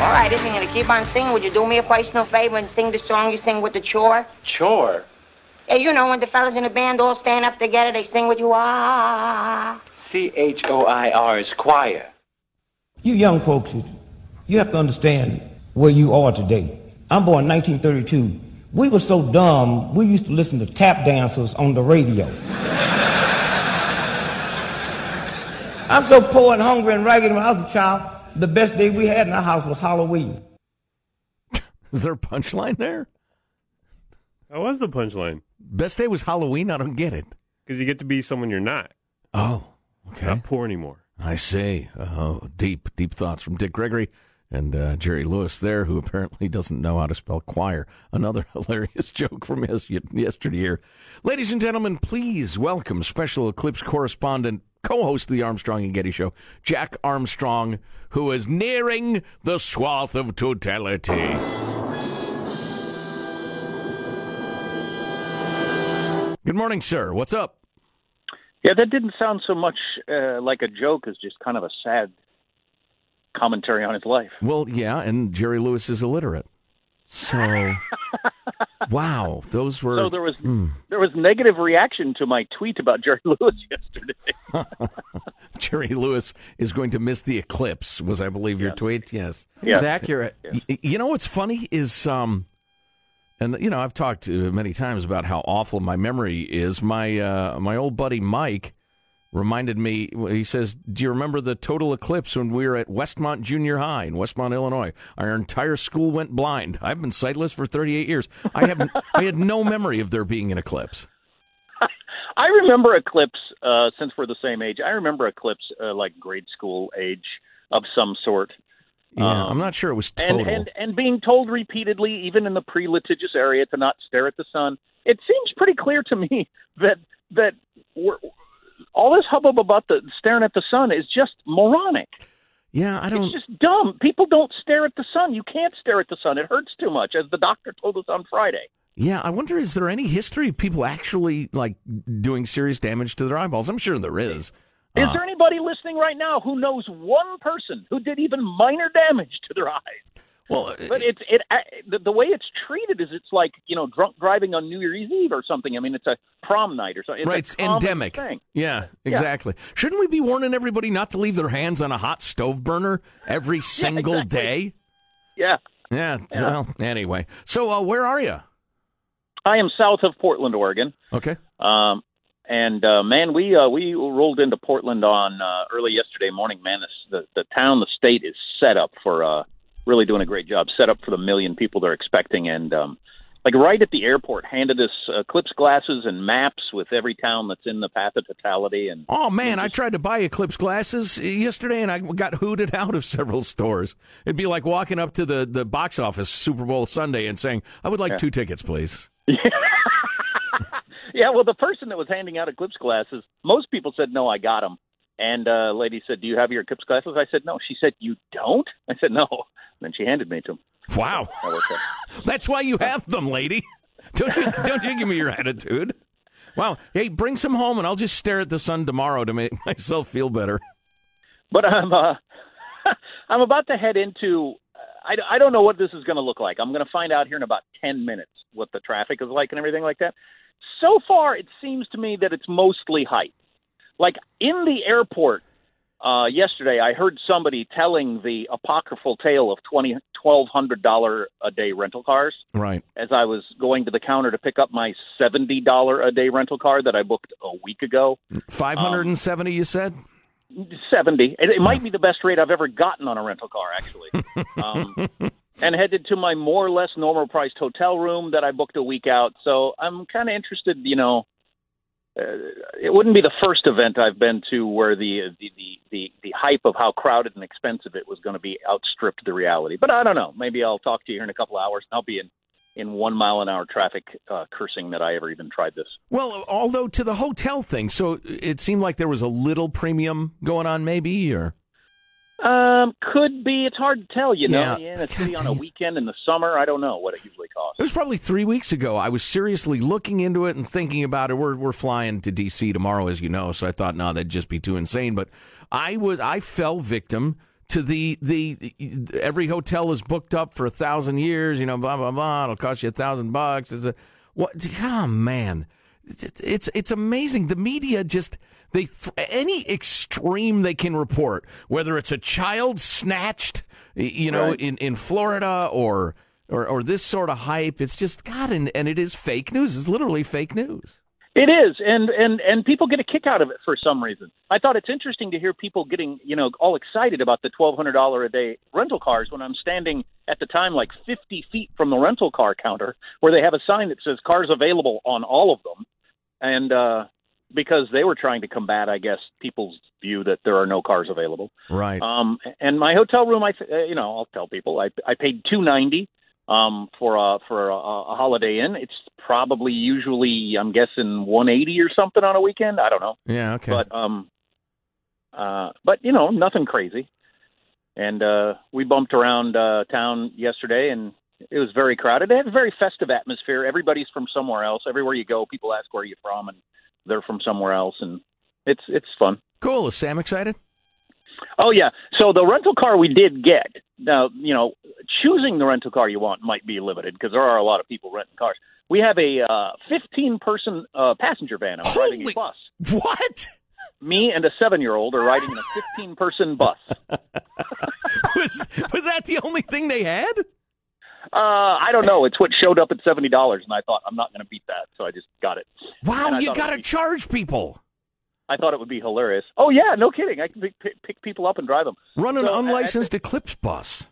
All right, if you're gonna keep on singing, would you do me a personal favor and sing the song you sing with the chore? Chore. Yeah, you know when the fellas in the band all stand up together, they sing with you. Ah. C H O I R is choir. You young folks, you have to understand where you are today. I'm born in 1932. We were so dumb, we used to listen to tap dancers on the radio. I'm so poor and hungry and ragged when I was a child, the best day we had in our house was Halloween. Is there a punchline there? That was the punchline. Best day was Halloween? I don't get it. Because you get to be someone you're not. Oh, okay. Not poor anymore. I see. Oh, deep, deep thoughts from Dick Gregory and uh, Jerry Lewis there, who apparently doesn't know how to spell choir. Another hilarious joke from yes- yesterday here. Ladies and gentlemen, please welcome special Eclipse correspondent, co-host of the Armstrong and Getty Show, Jack Armstrong, who is nearing the swath of totality. Good morning, sir. What's up? Yeah, that didn't sound so much uh, like a joke as just kind of a sad commentary on his life. Well, yeah, and Jerry Lewis is illiterate. So, wow, those were. So there was Hmm. there was negative reaction to my tweet about Jerry Lewis yesterday. Jerry Lewis is going to miss the eclipse. Was I believe your tweet? Yes, Yeah. It's accurate. Y- You know what's funny is um, and you know I've talked uh, many times about how awful my memory is. My uh, my old buddy Mike reminded me. He says, "Do you remember the total eclipse when we were at Westmont Junior High in Westmont, Illinois? Our entire school went blind. I've been sightless for 38 years. I have I had no memory of there being an eclipse." I remember Eclipse uh, since we're the same age. I remember Eclipse uh, like grade school age of some sort. Yeah, Um, I'm not sure it was total. And, and and being told repeatedly, even in the pre-litigious area, to not stare at the sun. It seems pretty clear to me that that we're, all this hubbub about the staring at the sun is just moronic. yeah, I don't. It's just dumb. People don't stare at the sun. You can't stare at the sun. It hurts too much, as the doctor told us on Friday. Yeah, I wonder is there any history of people actually like doing serious damage to their eyeballs? I'm sure there is. Is Uh, there anybody listening right now who knows one person who did even minor damage to their eyes? Well, But it's it uh, the, the way it's treated is it's like you know drunk driving on New Year's Eve or something. I mean, it's a prom night or something. It's right, it's endemic. Thing. Yeah, exactly. Shouldn't we be warning everybody not to leave their hands on a hot stove burner every single exactly. day? Yeah, Yeah, Yeah. Well, anyway. So, uh, where are you? I am south of Portland, Oregon. Okay. Um, and uh, man, we uh, we rolled into Portland on uh, early yesterday morning. Man, this, the the town, the state is set up for uh, really doing a great job. Set up for the million people they're expecting, and um, like right at the airport, handed us eclipse glasses and maps with every town that's in the path of totality. And Oh man, I tried to buy Eclipse glasses yesterday, and I got hooted out of several stores. It'd be like walking up to the the box office Super Bowl Sunday and saying, "I would like two tickets, please." yeah, well, the person that was handing out eclipse glasses, most people said no, I got them. And uh, lady said, "Do you have your eclipse glasses?" I said, "No." She said, "You don't?" I said, "No." And then she handed me to them. Wow, That worked out. that's why you have them, lady. Don't you don't you give me your attitude? Wow. Hey, bring some home, and I'll just stare at the sun tomorrow to make myself feel better. But I'm uh, I'm about to head into. I, I don't know what this is going to look like. I'm going to find out here in about ten minutes what the traffic is like and everything like that. So far, it seems to me that it's mostly height. Like in the airport uh, yesterday, I heard somebody telling the apocryphal tale of twenty twelve hundred dollar a day rental cars Right. as I was going to the counter to pick up my seventy dollar a day rental car that I booked a week ago. 570, you said? Seventy. It, it might be the best rate I've ever gotten on a rental car, actually. um, and headed to my more or less normal priced hotel room that I booked a week out. So I'm kind of interested. You know, uh, it wouldn't be the first event I've been to where the the the the, the hype of how crowded and expensive it was going to be outstripped the reality. But I don't know. Maybe I'll talk to you here in a couple hours. I'll be in in one mile an hour traffic, uh, cursing that I ever even tried this. Well, although to the hotel thing, so it seemed like there was a little premium going on, maybe, or Um, could be. It's hard to tell. You know, Yeah. in a city on a weekend in the summer. I don't know what it usually. It was probably three weeks ago. I was seriously looking into it and thinking about it. We're we're flying to D.C. tomorrow, as you know, so I thought, no, that'd just be too insane. But I was I fell victim to the the every hotel is booked up for a thousand years. You know, blah blah blah. It'll cost you a thousand bucks. It's a what? Oh man, it's it's, it's amazing. The media just. They th- any extreme they can report, whether it's a child snatched, you know, Right. in, in Florida or or, or this sort of hype. It's just God, and, and it is fake news. It's literally fake news. It is, and and and people get a kick out of it for some reason. I thought it's interesting to hear people getting, you know, all excited about the twelve hundred dollar a day rental cars when I'm standing at the time like fifty feet from the rental car counter where they have a sign that says cars available on all of them, and uh, because they were trying to combat, I guess, people's view that there are no cars available. Right. Um, and my hotel room, I, uh, you know, I'll tell people, I, I paid two ninety um, for a for a, a Holiday Inn. It's probably usually, I'm guessing, one eighty or something on a weekend. I don't know, yeah. Okay. but um, uh, but you know, nothing crazy. And uh, we bumped around uh, town yesterday, and it was very crowded. They have a very festive atmosphere. Everybody's from somewhere else. Everywhere you go, people ask where you're from, and they're from somewhere else, and it's it's fun. cool. Is Sam excited? Oh yeah. So the rental car we did get. Now, you know, choosing the rental car you want might be limited because there are a lot of people renting cars. We have a uh, 15 person uh, passenger van. I'm driving Holy- a bus. What Me and a seven year old are riding in a 15 person bus. was was that? The only thing they had? Uh, I don't know. It's what showed up at seventy dollars, and I thought I'm not going to beat that, so I just got it. Wow, you got to be- charge people. I thought it would be hilarious. Oh yeah, no kidding. I can pick, pick, pick people up and drive them. Run an So, I- I unlicensed Eclipse bus.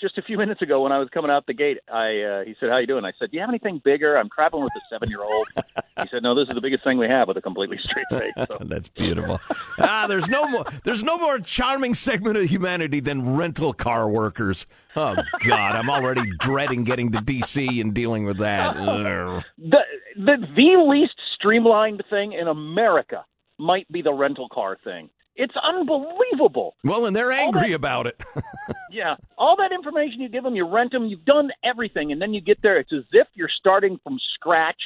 just a few minutes ago when I was coming out the gate, I uh, he said, "How you doing?" I said, "Do you have anything bigger?" I'm traveling with a seven year old. he said, "No, this is the biggest thing we have with a completely straight face." So. That's beautiful. ah, there's no more. There's no more charming segment of humanity than rental car workers. Oh God, I'm already dreading getting to DC and dealing with that. The, the the least streamlined thing in America might be the rental car thing. It's unbelievable. Well, and they're angry about it. Yeah, all that information you give them, you rent them, you've done everything, and then you get there. It's as if you're starting from scratch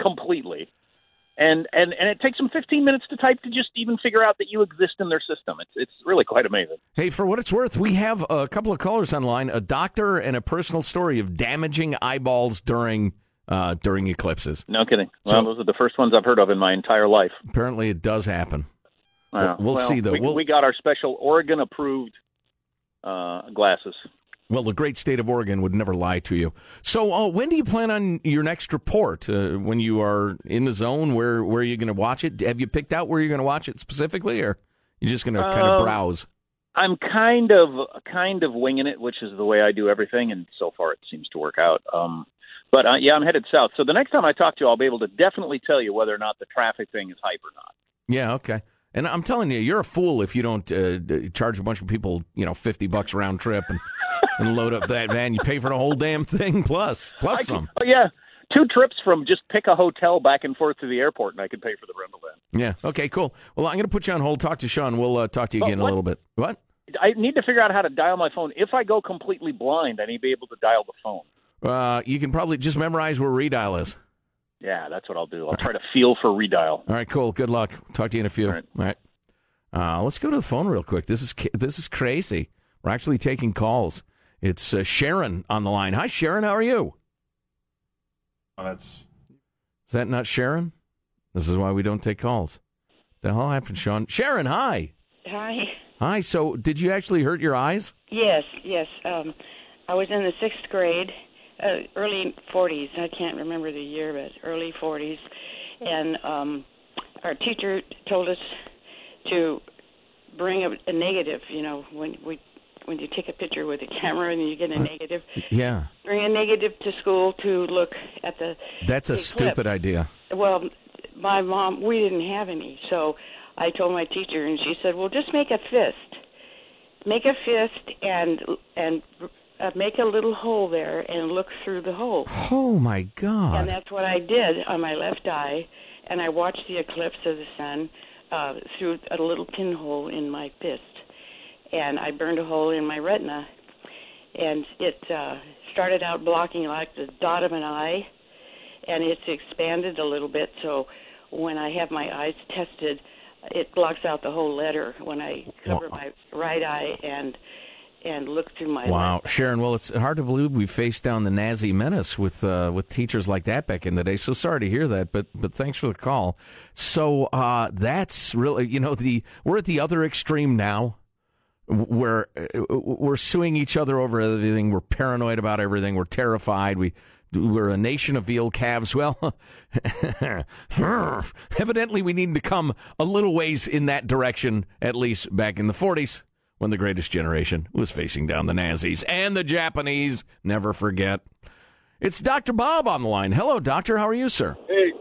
completely. And, and and it takes them 15 minutes to type to just even figure out that you exist in their system. It's it's really quite amazing. Hey, for what it's worth, we have a couple of callers online, a doctor and a personal story of damaging eyeballs during uh, during eclipses. No kidding. Well, So- those are the first ones I've heard of in my entire life. Apparently, it does happen. We'll Well, see, though. We, We'll- we got our special Oregon approved uh, glasses. Well, the great state of Oregon would never lie to you. So, uh, when do you plan on your next report? Uh, when you are in the zone, where where are you going to watch it? Have you picked out where you're going to watch it specifically, or you just going to kind of Um, browse? I'm kind of kind of winging it, which is the way I do everything, and so far it seems to work out. Um, but uh, yeah, I'm headed south. So the next time I talk to you, I'll be able to definitely tell you whether or not the traffic thing is hype or not. Yeah, okay. And I'm telling you, you're a fool if you don't uh, charge a bunch of people, you know, fifty bucks round trip and, and load up that van. You pay for the whole damn thing plus plus I some. oh yeah, two trips from just pick a hotel back and forth to the airport, and I could pay for the rental van. Yeah. Okay. Cool. Well, I'm going to put you on hold. Talk to Sean. We'll uh, talk to you Oh, again in a little bit. What? I need to figure out how to dial my phone. If I go completely blind, I need to be able to dial the phone. Uh, you can probably just memorize where redial is. Yeah, that's what I'll do. I'll try to feel for redial. All right, cool. Good luck. Talk to you in a few. All right. All right. Uh, let's go to the phone real quick. This is this is crazy. We're actually taking calls. It's uh, Sharon on the line. Hi, Sharon. How are you? That's Is that not Sharon? This is why we don't take calls. The hell happened, Sean? Sharon, hi. Hi. Hi. So, did you actually hurt your eyes? Yes, yes. Um, I was in the sixth grade, uh, early 40s. I can't remember the year, but early 40s. And um, our teacher told us to bring a, a negative. You know, when we when you take a picture with a camera and you get a negative, Yeah. bring a negative to school to look at the. That's a the stupid idea. Well, my mom, we didn't have any, so I told my teacher, and she said, "Well, just make a fist, make a fist, and and uh, make a little hole there, and look through the hole." Oh my God! And that's what I did on my left eye, and I watched the eclipse of the sun uh, through a little pinhole in my fist, and I burned a hole in my retina, and it uh, started out blocking like the dot of an eye, and it's expanded a little bit. So when I have my eyes tested, it blocks out the whole letter when I cover my right eye and and look through my Wow. Sharon. Well, it's hard to believe we faced down the Nazi menace with uh, with teachers like that back in the day. So sorry to hear that, but but thanks for the call. So uh, that's really you know the we're at the other extreme now, where uh, we're suing each other over everything. We're paranoid about everything. We're terrified. We we're a nation of veal calves. Well, evidently we need to come a little ways in that direction, at least back in the 40s when the greatest generation was facing down the Nazis and the Japanese. Never forget. It's Dr. Bob on the line. Hello, doctor. How are you, sir? Hey,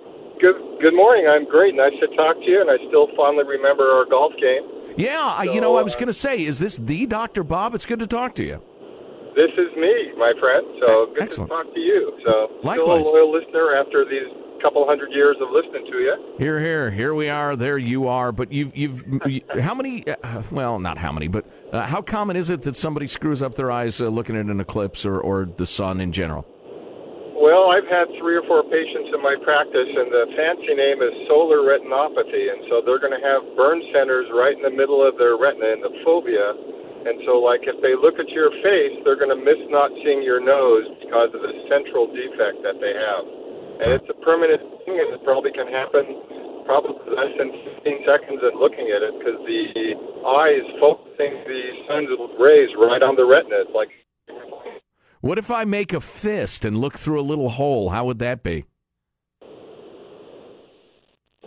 good good morning. I'm great. Nice to talk to you, and I still fondly remember our golf game. Yeah, I, you know, I was uh, going to say, is this the Dr. Bob? It's good to talk to you. This is me, my friend. So good Excellent. to talk to you. So Likewise. still a loyal listener after these couple hundred years of listening to you. Here, here, here we are. There you are. But you've, you've, you, how many? Uh, well, not how many, but uh, how common is it that somebody screws up their eyes uh, looking at an eclipse or, or the sun in general? Well, I've had three or four patients in my practice, and the fancy name is solar retinopathy, and so they're going to have burn centers right in the middle of their retina in the fovea. And so, like, if they look at your face, they're going to miss not seeing your nose because of the central defect that they have. And it's a permanent thing, and it probably can happen probably less than 15 seconds at looking at it because the eye is focusing the sun's rays right on the retina. It's like What if I make a fist and look through a little hole? How would that be?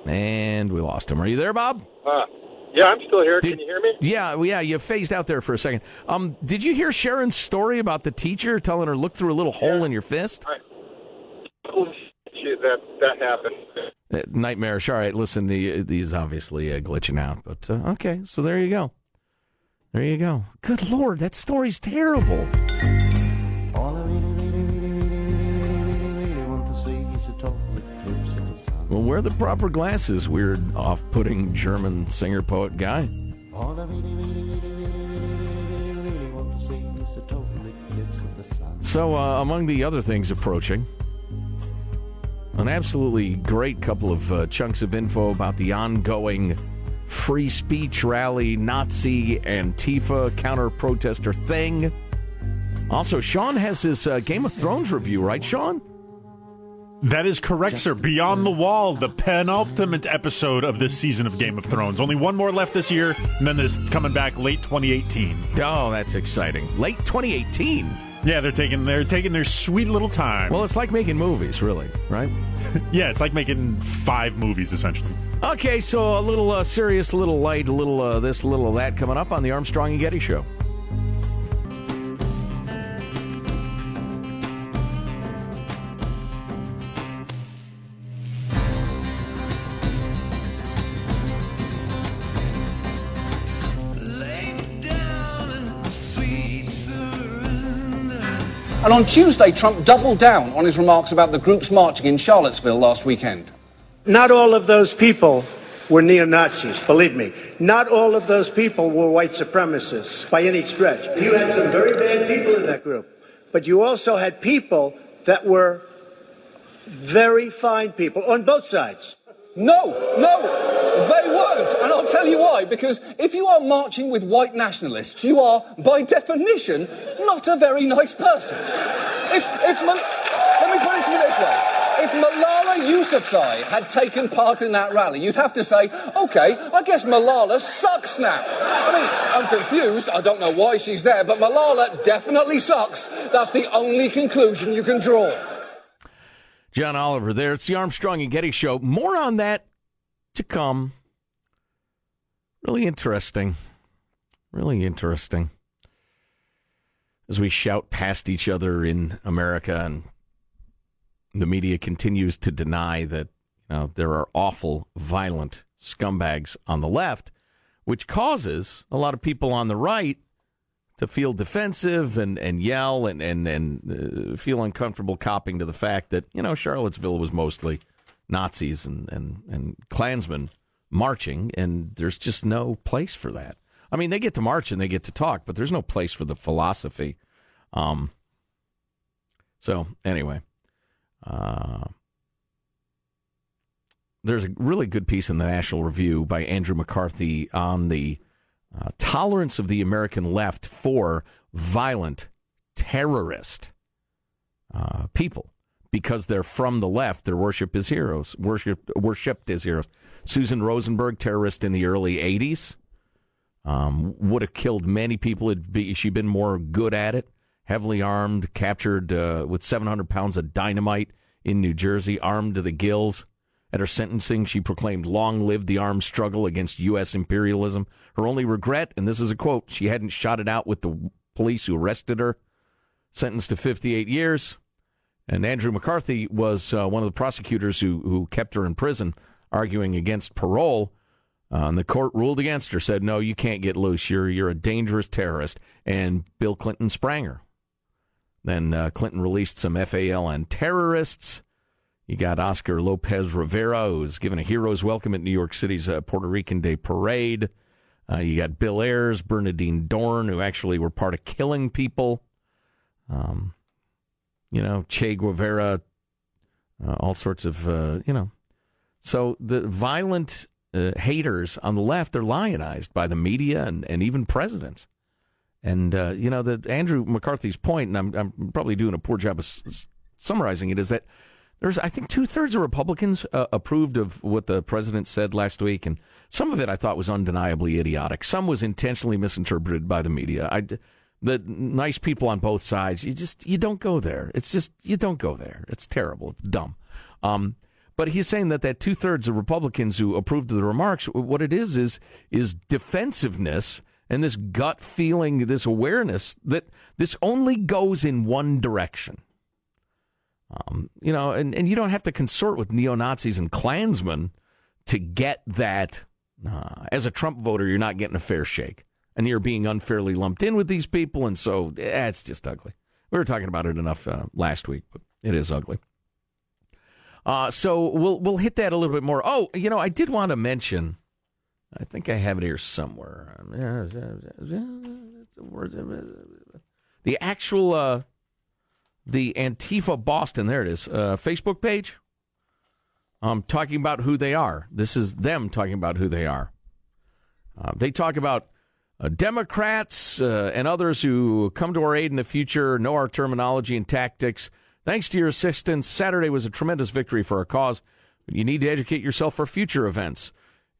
And we lost him. Are you there, Bob? Uh, yeah, I'm still here. Did- Can you hear me? Yeah, yeah, you phased out there for a second. Um, did you hear Sharon's story about the teacher telling her look through a little hole in your fist? Shit, that that happened. Uh, nightmarish. All right, listen, the, these obviously uh, glitching out, but uh, okay. So there you go. There you go. Good lord, that story's terrible. All I really, really, really, really, really, really, really want to see is a total eclipse of the sun. Well, wear the proper glasses, weird, off-putting German singer poet guy. All I really, really, really, really, really, really, really, really want to see is a total eclipse of the sun. So, uh, among the other things approaching, an absolutely great couple of uh, chunks of info about the ongoing free speech rally, Nazi Antifa counter protester thing. Also, Sean has his uh, Game of Thrones review, right, Sean? That is correct, sir. Beyond the Wall, the penultimate episode of this season of Game of Thrones. Only one more left this year, and then this coming back late 2018. Oh, that's exciting. Late 2018. Yeah, they're taking they're taking their sweet little time. Well, it's like making movies, really, right? yeah, it's like making five movies essentially. Okay, so a little uh, serious, a little light, a little uh, this, a little that coming up on the Armstrong and Getty Show. And on Tuesday, Trump doubled down on his remarks about the groups marching in Charlottesville last weekend. Not all of those people were neo Nazis, believe me. Not all of those people were white supremacists by any stretch. You had some very bad people in that group, but you also had people that were very fine people on both sides. No, no, they weren't. And I'll tell you why. Because if you are marching with white nationalists, you are, by definition, not a very nice person. If, if let me put it to you this way. If Malala Yousafzai had taken part in that rally, you'd have to say, okay, I guess Malala sucks now. I mean, I'm confused. I don't know why she's there, but Malala definitely sucks. That's the only conclusion you can draw. John Oliver there. It's the Armstrong and Getty Show. More on that to come. Really interesting. Really interesting. As we shout past each other in America and the media continues to deny that you know, there are awful, violent scumbags on the left, which causes a lot of people on the right to feel defensive and, and yell and and and uh, feel uncomfortable copping to the fact that you know Charlottesville was mostly Nazis and and and Klansmen marching, and there's just no place for that. I mean, they get to march and they get to talk, but there's no place for the philosophy. Um. So anyway, uh, there's a really good piece in the National Review by Andrew McCarthy on the uh, tolerance of the American left for violent terrorist uh, people because they're from the left. They're worshipped as heroes, worship, worshipped as heroes. Susan Rosenberg, terrorist in the early 80s, um, would have killed many people had be, she been more good at it. Heavily armed, captured uh, with 700 pounds of dynamite in New Jersey, armed to the gills. At her sentencing, she proclaimed, Long live the armed struggle against U.S. imperialism. Her only regret, and this is a quote, she hadn't shot it out with the police who arrested her. Sentenced to 58 years. And Andrew McCarthy was uh, one of the prosecutors who, who kept her in prison, arguing against parole. Uh, and the court ruled against her, said, No, you can't get loose. You're, you're a dangerous terrorist. And Bill Clinton sprang her. Then uh, Clinton released some FALN terrorists. You got Oscar Lopez Rivera, who's given a hero's welcome at New York City's uh, Puerto Rican Day Parade. Uh, you got Bill Ayers, Bernardine Dohrn, who actually were part of killing people. Um, you know, Che Guevara, uh, all sorts of, uh, you know. So the violent uh, haters on the left are lionized by the media and, and even presidents. And, uh, you know, the Andrew McCarthy's point, and I'm, I'm probably doing a poor job of s- summarizing it, is that there's, I think, two thirds of Republicans uh, approved of what the president said last week, and some of it I thought was undeniably idiotic. Some was intentionally misinterpreted by the media. I, the nice people on both sides, you just you don't go there. It's just you don't go there. It's terrible. It's dumb. Um, but he's saying that that two thirds of Republicans who approved of the remarks, what it is is is defensiveness and this gut feeling, this awareness that this only goes in one direction. Um, you know, and, and you don't have to consort with neo Nazis and Klansmen to get that. Uh, as a Trump voter, you're not getting a fair shake, and you're being unfairly lumped in with these people, and so eh, it's just ugly. We were talking about it enough uh, last week, but it is ugly. Uh, so we'll we'll hit that a little bit more. Oh, you know, I did want to mention. I think I have it here somewhere. The actual uh, the Antifa Boston. There it is. Uh, Facebook page. Um, talking about who they are. This is them talking about who they are. Uh, they talk about uh, Democrats uh, and others who come to our aid in the future, know our terminology and tactics. Thanks to your assistance, Saturday was a tremendous victory for our cause. You need to educate yourself for future events.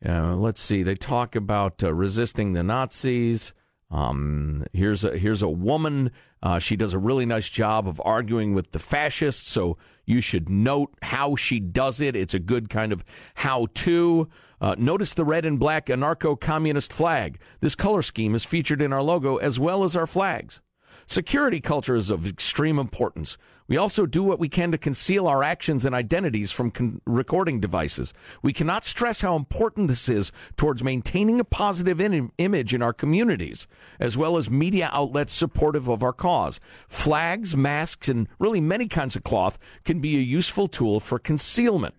Uh, let's see. They talk about uh, resisting the Nazis. Um, here's a here's a woman. Uh, she does a really nice job of arguing with the fascists. So you should note how she does it. It's a good kind of how to. Uh, notice the red and black anarcho communist flag. This color scheme is featured in our logo as well as our flags. Security culture is of extreme importance. We also do what we can to conceal our actions and identities from con- recording devices. We cannot stress how important this is towards maintaining a positive in- image in our communities, as well as media outlets supportive of our cause. Flags, masks, and really many kinds of cloth can be a useful tool for concealment.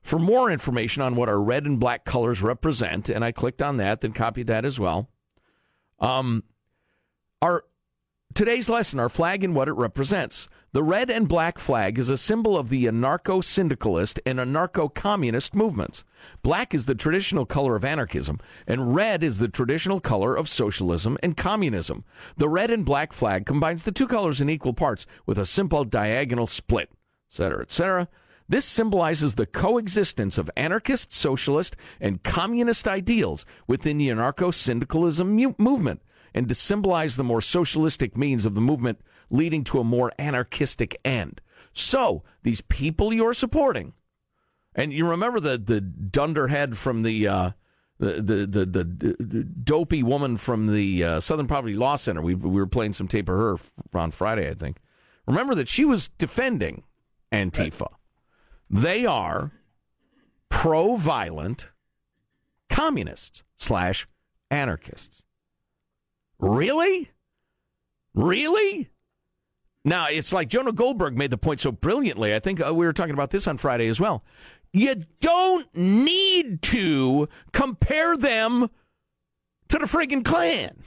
For more information on what our red and black colors represent, and I clicked on that, then copied that as well. Um, our today's lesson, our flag and what it represents. The red and black flag is a symbol of the anarcho syndicalist and anarcho communist movements. Black is the traditional color of anarchism, and red is the traditional color of socialism and communism. The red and black flag combines the two colors in equal parts with a simple diagonal split, etc., etc. This symbolizes the coexistence of anarchist, socialist, and communist ideals within the anarcho syndicalism mu- movement, and to symbolize the more socialistic means of the movement leading to a more anarchistic end. So, these people you're supporting, and you remember the, the dunderhead from the. Uh, the, the, the, the, dopey woman from the uh, Southern Poverty Law Center. We, we were playing some tape of her on Friday, I think. Remember that she was defending Antifa. They are pro violent communists slash anarchists. Really? Really? Now, it's like Jonah Goldberg made the point so brilliantly. I think uh, we were talking about this on Friday as well. You don't need to compare them to the friggin' Klan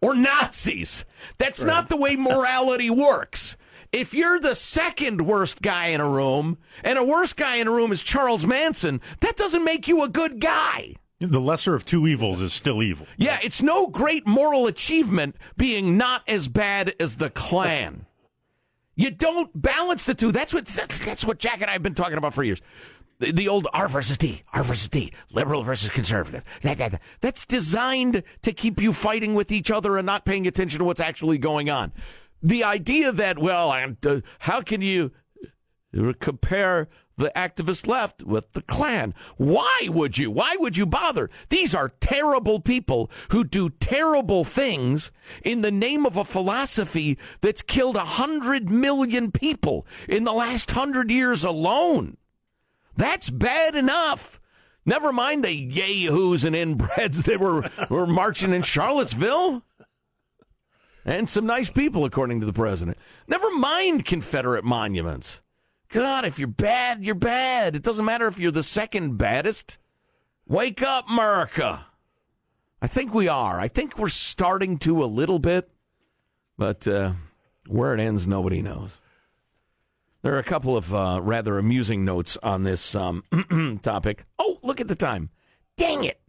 or Nazis. That's not the way morality works. If you're the second worst guy in a room and a worst guy in a room is Charles Manson, that doesn't make you a good guy. The lesser of two evils is still evil. Yeah, it's no great moral achievement being not as bad as the Klan. You don't balance the two. That's what that's, that's what Jack and I have been talking about for years. The, the old R versus D, R versus D, liberal versus conservative. That, that, that's designed to keep you fighting with each other and not paying attention to what's actually going on. The idea that well, uh, how can you compare the activist left with the Klan. Why would you? Why would you bother? These are terrible people who do terrible things in the name of a philosophy that's killed a hundred million people in the last hundred years alone. That's bad enough. Never mind the yahoos and inbreds that were, were marching in Charlottesville. And some nice people, according to the president. Never mind Confederate monuments. God, if you're bad, you're bad. It doesn't matter if you're the second baddest. Wake up, America. I think we are. I think we're starting to a little bit, but uh, where it ends, nobody knows. There are a couple of uh, rather amusing notes on this um, topic. Oh, look at the time. Dang it.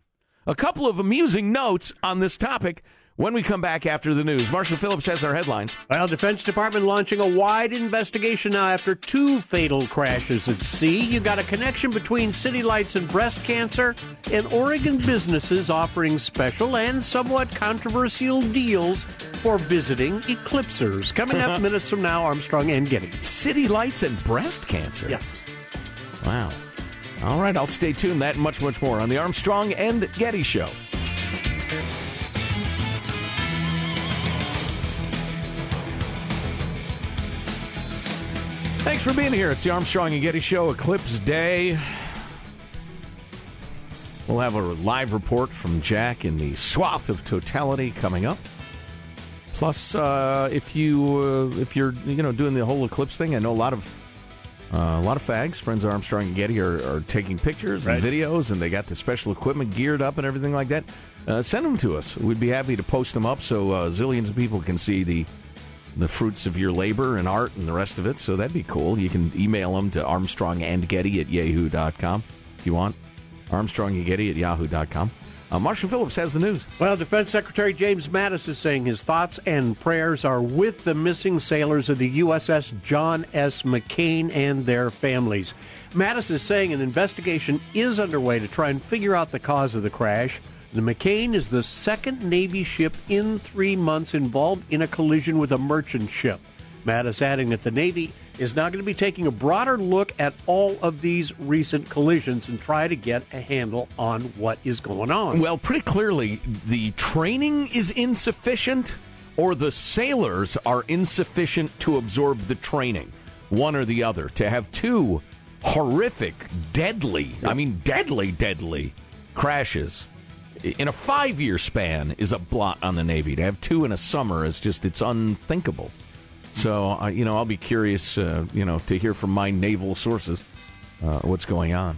A couple of amusing notes on this topic when we come back after the news. Marshall Phillips has our headlines. Well, Defense Department launching a wide investigation now after two fatal crashes at sea. You got a connection between city lights and breast cancer, and Oregon businesses offering special and somewhat controversial deals for visiting eclipsers. Coming up minutes from now, Armstrong and Getty. City lights and breast cancer. Yes. Wow. All right, I'll stay tuned. That and much, much more on the Armstrong and Getty Show. Thanks for being here. It's the Armstrong and Getty Show, Eclipse Day. We'll have a live report from Jack in the swath of totality coming up. Plus, uh, if you uh, if you're you know doing the whole eclipse thing, I know a lot of uh, a lot of FOAGs, friends of Armstrong and Getty, are, are taking pictures and Right. videos, and they got the special equipment geared up and everything like that. Uh, send them to us. We'd be happy to post them up so uh, zillions of people can see the the fruits of your labor and art and the rest of it. So that'd be cool. You can email them to armstrongandgetty at yahoo.com if you want. Armstrong and Getty at yahoo.com. Uh, Marshall Phillips has the news. Well, Defense Secretary James Mattis is saying his thoughts and prayers are with the missing sailors of the USS John S. McCain and their families. Mattis is saying an investigation is underway to try and figure out the cause of the crash. The McCain is the second Navy ship in three months involved in a collision with a merchant ship. Mattis adding that the Navy is now going to be taking a broader look at all of these recent collisions and try to get a handle on what is going on. Well, pretty clearly, the training is insufficient, or the sailors are insufficient to absorb the training. One or the other. To have two horrific, deadly, I mean, deadly, deadly crashes in a five year span is a blot on the Navy. To have two in a summer is just, it's unthinkable. So, uh, you know, I'll be curious, uh, you know, to hear from my naval sources uh, what's going on.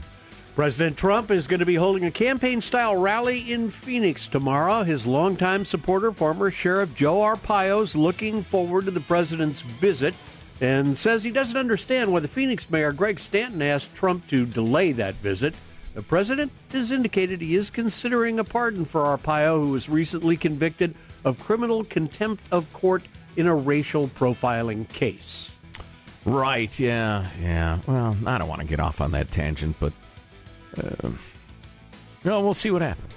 President Trump is going to be holding a campaign style rally in Phoenix tomorrow. His longtime supporter, former Sheriff Joe Arpaio, is looking forward to the president's visit and says he doesn't understand why the Phoenix mayor, Greg Stanton, asked Trump to delay that visit. The president has indicated he is considering a pardon for Arpaio, who was recently convicted of criminal contempt of court in a racial profiling case. Right, yeah, yeah. Well, I don't want to get off on that tangent, but uh, no, we'll see what happens.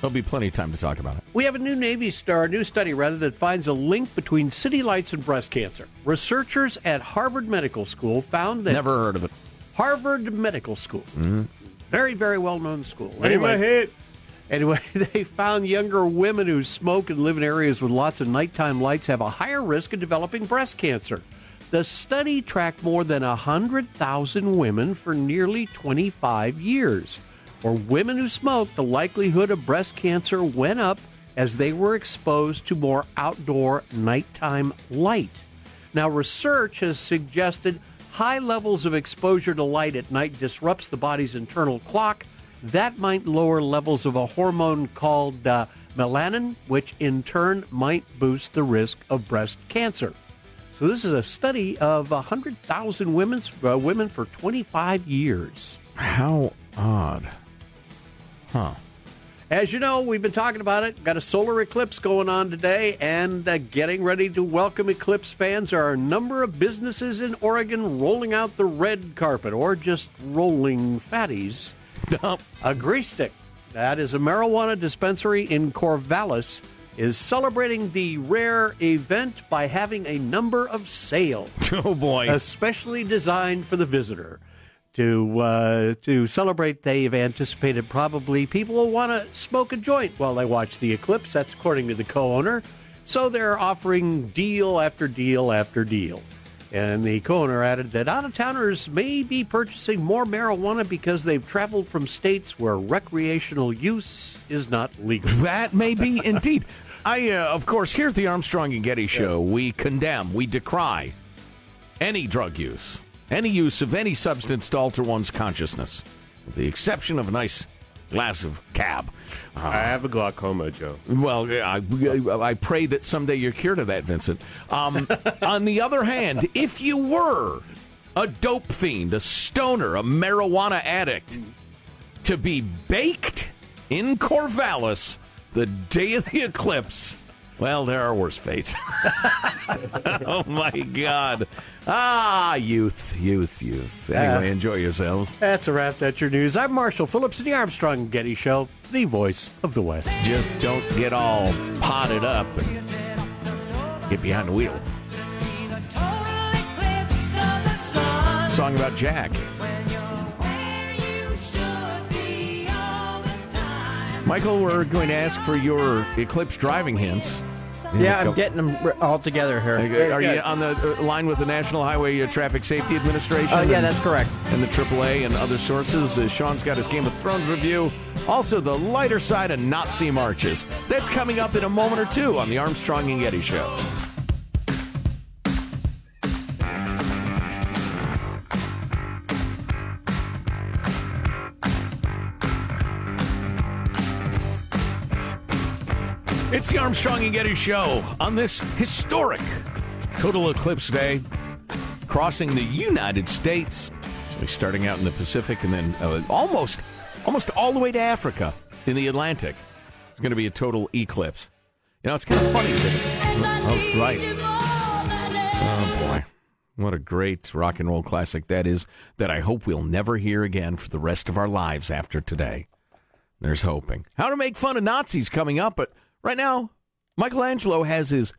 There'll be plenty of time to talk about it. We have a new Navy Star, a new study rather, that finds a link between city lights and breast cancer. Researchers at Harvard Medical School found that. Never heard of it. Harvard Medical School. Very, very well known school. Name a hit. Anyway, they found younger women who smoke and live in areas with lots of nighttime lights have a higher risk of developing breast cancer. The study tracked more than 100,000 women for nearly 25 years. For women who smoked, the likelihood of breast cancer went up as they were exposed to more outdoor nighttime light. Now, research has suggested high levels of exposure to light at night disrupts the body's internal clock. That might lower levels of a hormone called uh, melatonin, which in turn might boost the risk of breast cancer. So, this is a study of 100,000 women, uh, women for 25 years. How odd. Huh. As you know, we've been talking about it. Got a solar eclipse going on today, and uh, getting ready to welcome eclipse fans. There are a number of businesses in Oregon rolling out the red carpet, or just rolling fatties. Agrestic. That is a marijuana dispensary in Corvallis. Is celebrating the rare event by having a number of sales. Oh boy! Especially designed for the visitor to uh, to celebrate. They've anticipated probably people will want to smoke a joint while they watch the eclipse. That's according to the co-owner. So they're offering deal after deal after deal. And the co-owner added that out-of-towners may be purchasing more marijuana because they've traveled from states where recreational use is not legal. That may be indeed. I, uh, of course, here at the Armstrong and Getty Show, we condemn, we decry any drug use, any use of any substance to alter one's consciousness, with the exception of a nice glass of cab. Uh, I have a glaucoma, Joe. Well, I, I pray that someday you're cured of that, Vincent. Um, on the other hand, if you were a dope fiend, a stoner, a marijuana addict, to be baked in Corvallis the day of the eclipse, well, there are worse fates. oh my God! Ah, youth, youth, youth. Anyway, Uh, enjoy yourselves. That's a wrap. That's your news. I'm Marshall Phillips in the Armstrong and Getty Show, the voice of the West. Just don't get all potted up and get behind the wheel. Song about Jack. Michael, we're going to ask for your eclipse driving hints. Yeah, I'm getting them all together here. Are you on the uh, line with the National Highway uh, Traffic Safety Administration? Oh, yeah, and- that's correct. And the AAA and other sources. Uh, Sean's got his Game of Thrones review. Also, the lighter side of Nazi marches. That's coming up in a moment or two on the Armstrong and Getty Show. It's the Armstrong and Getty Show on this historic total eclipse day, crossing the United States, starting out in the Pacific and then uh, almost, almost all the way to Africa in the Atlantic. It's going to be a total eclipse. You know, it's kind of funny. That, oh, right. Oh boy, what a great rock and roll classic that is. That I hope we'll never hear again for the rest of our lives after today. There's hoping. How to make fun of Nazis coming up, but right now, Michelangelo has his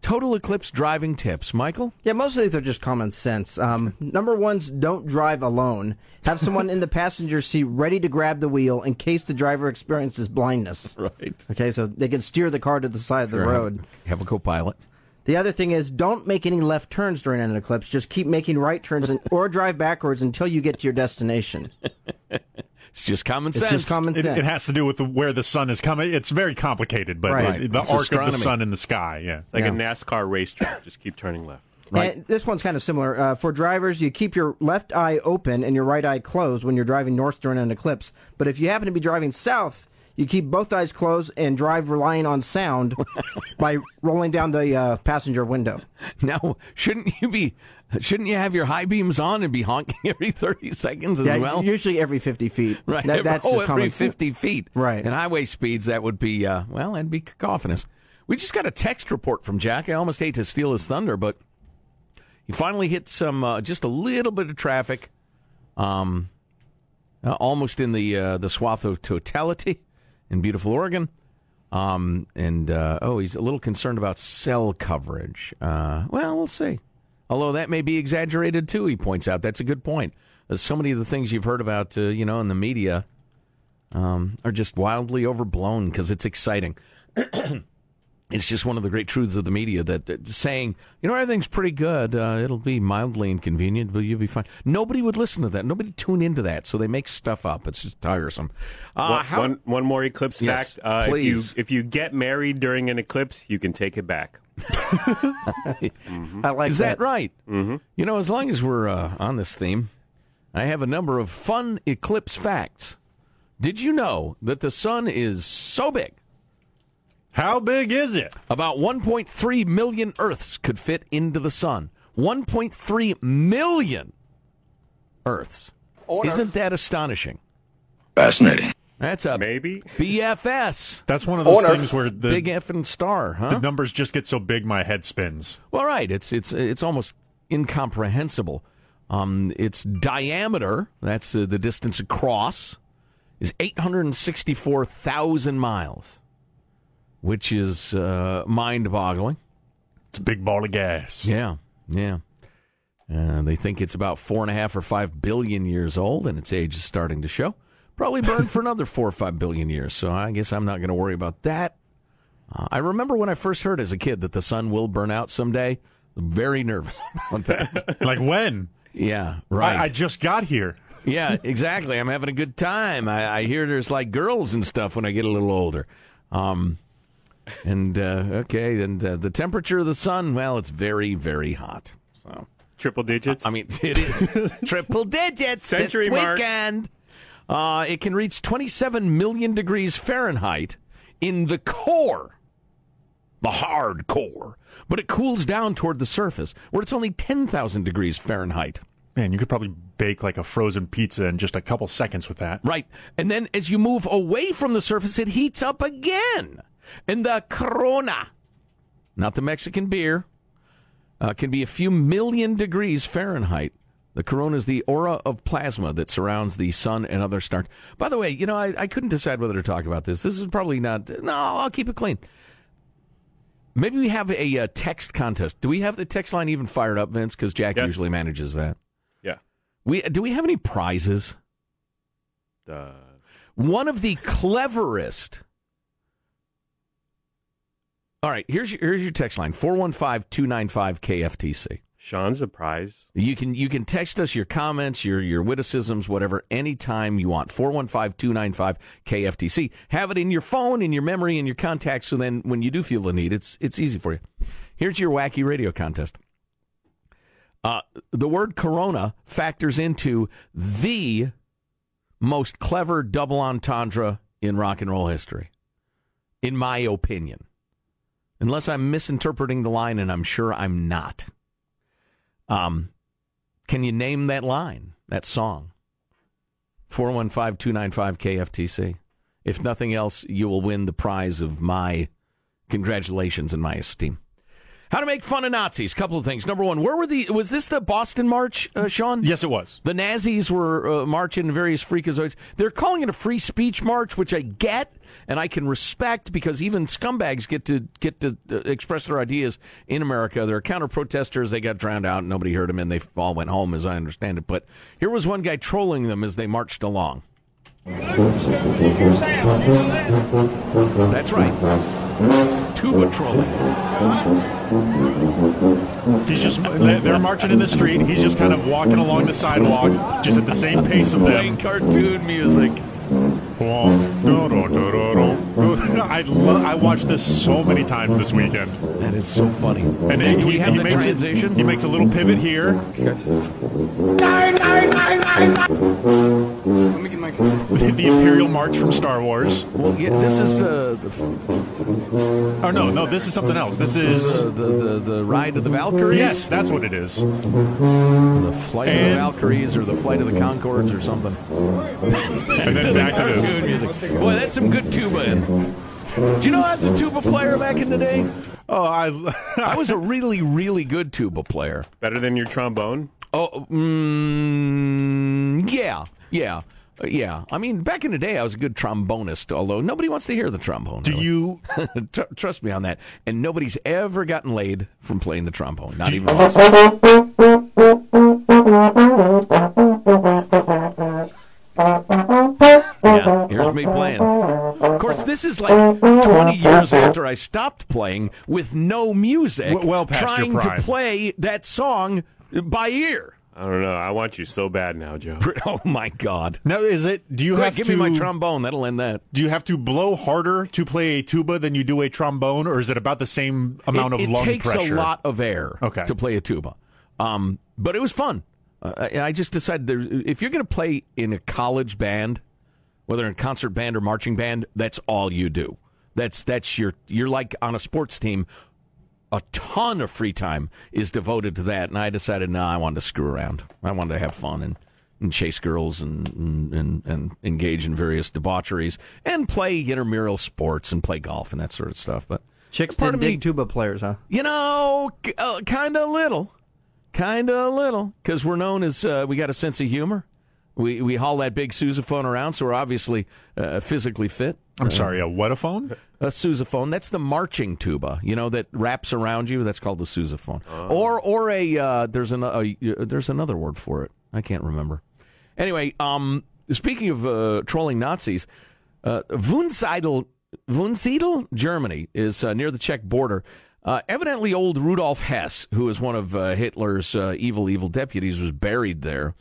total eclipse driving tips. Michael? Yeah, most of these are just common sense. Um, number one's don't drive alone. Have someone in the passenger seat ready to grab the wheel in case the driver experiences blindness. Right. Okay, so they can steer the car to the side of the Sure, road. Have a co pilot. The other thing is don't make any left turns during an eclipse. Just keep making right turns and, or drive backwards until you get to your destination. It's just common It's sense. just common It, sense. it has to do with the, where the sun is coming. It's very complicated, but Right. it- the It's arc of the sun in the sky, yeah. Like Yeah. a NASCAR racetrack. Just keep turning left. And this one's kind of similar. Uh, for drivers, you keep your left eye open and your right eye closed when you're driving north during an eclipse. But if you happen to be driving south, you keep both eyes closed and drive relying on sound by rolling down the uh, passenger window. Now, shouldn't you be? Shouldn't you have your high beams on and be honking every thirty seconds as yeah, well? usually every 50 feet. Right. That- that's oh, just every common sense. 50 feet. Right. And highway speeds, that would be, uh, well, that'd be cacophonous. We just got a text report from Jack. I almost hate to steal his thunder, but He finally hit some uh, just a little bit of traffic, um, uh, almost in the uh, the swath of totality in beautiful Oregon. Um, and uh, oh, he's a little concerned about cell coverage. Uh, well, we'll see. Although that may be exaggerated too, he points out. That's a good point. Uh, so many of the things you've heard about, uh, you know, in the media, um, are just wildly overblown because it's exciting. it's just one of the great truths of the media that, that saying, you know, everything's pretty good. Uh, it'll be mildly inconvenient, but you'll be fine. Nobody would listen to that. Nobody tune into that, so they make stuff up. It's just tiresome. Uh, one, how- one, one more eclipse Yes, fact. Uh, if you if you get married during an eclipse, you can take it back. I like Is that, right? Mm-hmm. You know, as long as we're uh, on this theme, I have a number of fun eclipse facts. Did you know that the sun is so big? How big is it? About 1.3 million Earths could fit into the sun. 1.3 million Earths. On Isn't that astonishing? Fascinating. That's a maybe BFS. That's one of those On Earth. things where the Big effing star, huh? the numbers just get so big my head spins. Well, right. It's it's it's almost incomprehensible. Um, its diameter, that's uh, the distance across, is 864,000 miles, which is uh, mind-boggling. It's a big ball of gas. Yeah, yeah. Uh, they think it's about four and a half or five billion years old, and its age is starting to show. Probably burn for another four or five billion years. So I guess I'm not going to worry about that. Uh, I remember when I first heard as a kid that the sun will burn out someday. I'm very nervous about that. like when? Yeah, right. I, I just got here. yeah, exactly. I'm having a good time. I, I hear there's like girls and stuff when I get a little older. Um, and uh, okay, and uh, the temperature of the sun, well, it's very, very hot. So triple digits. I mean, it is triple digits. Century this mark. weekend. Uh, it can reach 27 million degrees Fahrenheit in the core, the hard core, but it cools down toward the surface where it's only 10,000 degrees Fahrenheit. Man, you could probably bake like a frozen pizza in just a couple seconds with that. Right. And then as you move away from the surface, it heats up again. And the corona, not the Mexican beer, uh, can be a few million degrees Fahrenheit. The corona is the aura of plasma that surrounds the sun and other stars. By the way, you know, I, I couldn't decide whether to talk about this. This is probably not. No, I'll keep it clean. Maybe we have a, uh text contest. Do we have the text line even fired up, Vince? Because Jack Yes. usually manages that. Yeah. We do we have any prizes? Uh, One of the cleverest. All right, here's your, here's your text line 415-295 Sean's a prize. You can you can text us your comments, your your witticisms, whatever, anytime you want. 415-295 Have it in your phone, in your memory, in your contacts, so then when you do feel the need, it's it's easy for you. Here's your wacky radio contest. Uh, the word corona factors into the most clever double entendre in rock and roll history, in my opinion. Unless I'm misinterpreting the line, and I'm sure I'm not. Um, can you name that line, that song? 415 295 KFTC. If nothing else, you will win the prize of my congratulations and my esteem. How to make fun of Nazis? Couple of things. Number one, where were the? Was this the Boston March, uh, Sean? Yes, it was. The Nazis were uh, marching various freakazoids. They're calling it a free speech march, which I get and I can respect because even scumbags get to get to uh, express their ideas in America. They're counter protesters. They got drowned out. and Nobody heard them, and they all went home, as I understand it. But here was one guy trolling them as they marched along. That's right. Tuba trolling. He's just they're they're marching in the street. He's just kind of walking along the sidewalk, just at the same pace of Playing them. cartoon music. I lo- I watched this so many times this weekend. And it's so funny. And Do he, he, have he the makes transition? It, he makes a little pivot here. The Imperial March from Star Wars. Well, yeah, this is uh, the, Oh no, no, this is something else. This is the, the, the, the ride of the Valkyries. yes, that's what it is. The flight of the Valkyries or the flight of the Conchords or something. And then back to this. Music. Boy, that's some good tuba in. Do you know I was a tuba player back in the day? Oh, I I was a really, really good tuba player. Better than your trombone? Oh, mm, yeah, yeah, yeah. I mean, back in the day, I was a good trombonist. Although nobody wants to hear the trombone. Do really. you Tr- trust me on that? And nobody's ever gotten laid from playing the trombone. Not even once. Yeah, here's me playing. Of course, this is like 20 years after I stopped playing with no music, W- well past your trying to play that song by ear. I don't know. I want you so bad now, Joe. Oh my God! Now, is it? Do you Quick, have give to me my trombone? That'll end that. Do you have to blow harder to play a tuba than you do a trombone, or is it about the same amount it, of it lung takes pressure? a lot of air Okay. to play a tuba. Um, but it was fun. Uh, I, I just decided there, if you're going to play in a college band, whether in concert band or marching band, that's all you do. That's that's your you're like on a sports team. A ton of free time is devoted to that, and I decided, no, I wanted to screw around. I wanted to have fun and, and chase girls and, and and engage in various debaucheries and play intramural sports and play golf and that sort of stuff. But Chicks part didn't dig tuba players, huh? you know, uh, kind of a little, kind of a little, because we're known as uh, we got a sense of humor. We we haul that big sousaphone around, so we're obviously uh, physically fit. I'm sorry, a what a phone? A sousaphone. That's the marching tuba, you know, that wraps around you. That's called the sousaphone. Or or a uh, there's an, a, there's another word for it. I can't remember. Anyway, um, speaking of uh, trolling Nazis, uh, Wunsiedel, Wunsiedel, Germany, is uh, near the Czech border. Uh, evidently, old Rudolf Hess, who was one of uh, Hitler's uh, evil, evil deputies, was buried there.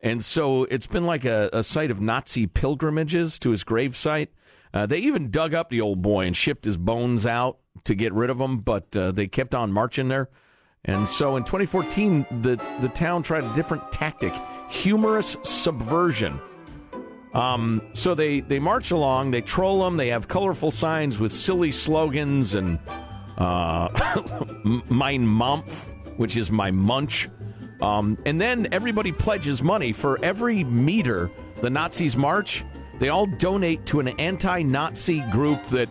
And so it's been like a, a site of Nazi pilgrimages to his gravesite. Uh, they even dug up the old boy and shipped his bones out to get rid of him, but uh, they kept on marching there. And so in 2014, the, the town tried a different tactic humorous subversion. Um, so they, they march along, they troll them, they have colorful signs with silly slogans and uh, mein Mampf, which is my munch. Um, and then everybody pledges money for every meter the Nazis march. They all donate to an anti Nazi group that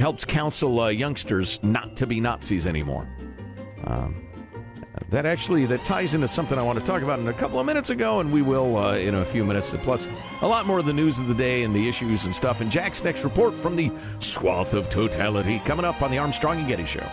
helps counsel uh, youngsters not to be Nazis anymore. Um, that actually that ties into something I want to talk about in a couple of minutes ago, and we will uh, in a few minutes. Plus, a lot more of the news of the day and the issues and stuff. And Jack's next report from the swath of totality coming up on the Armstrong and Getty Show.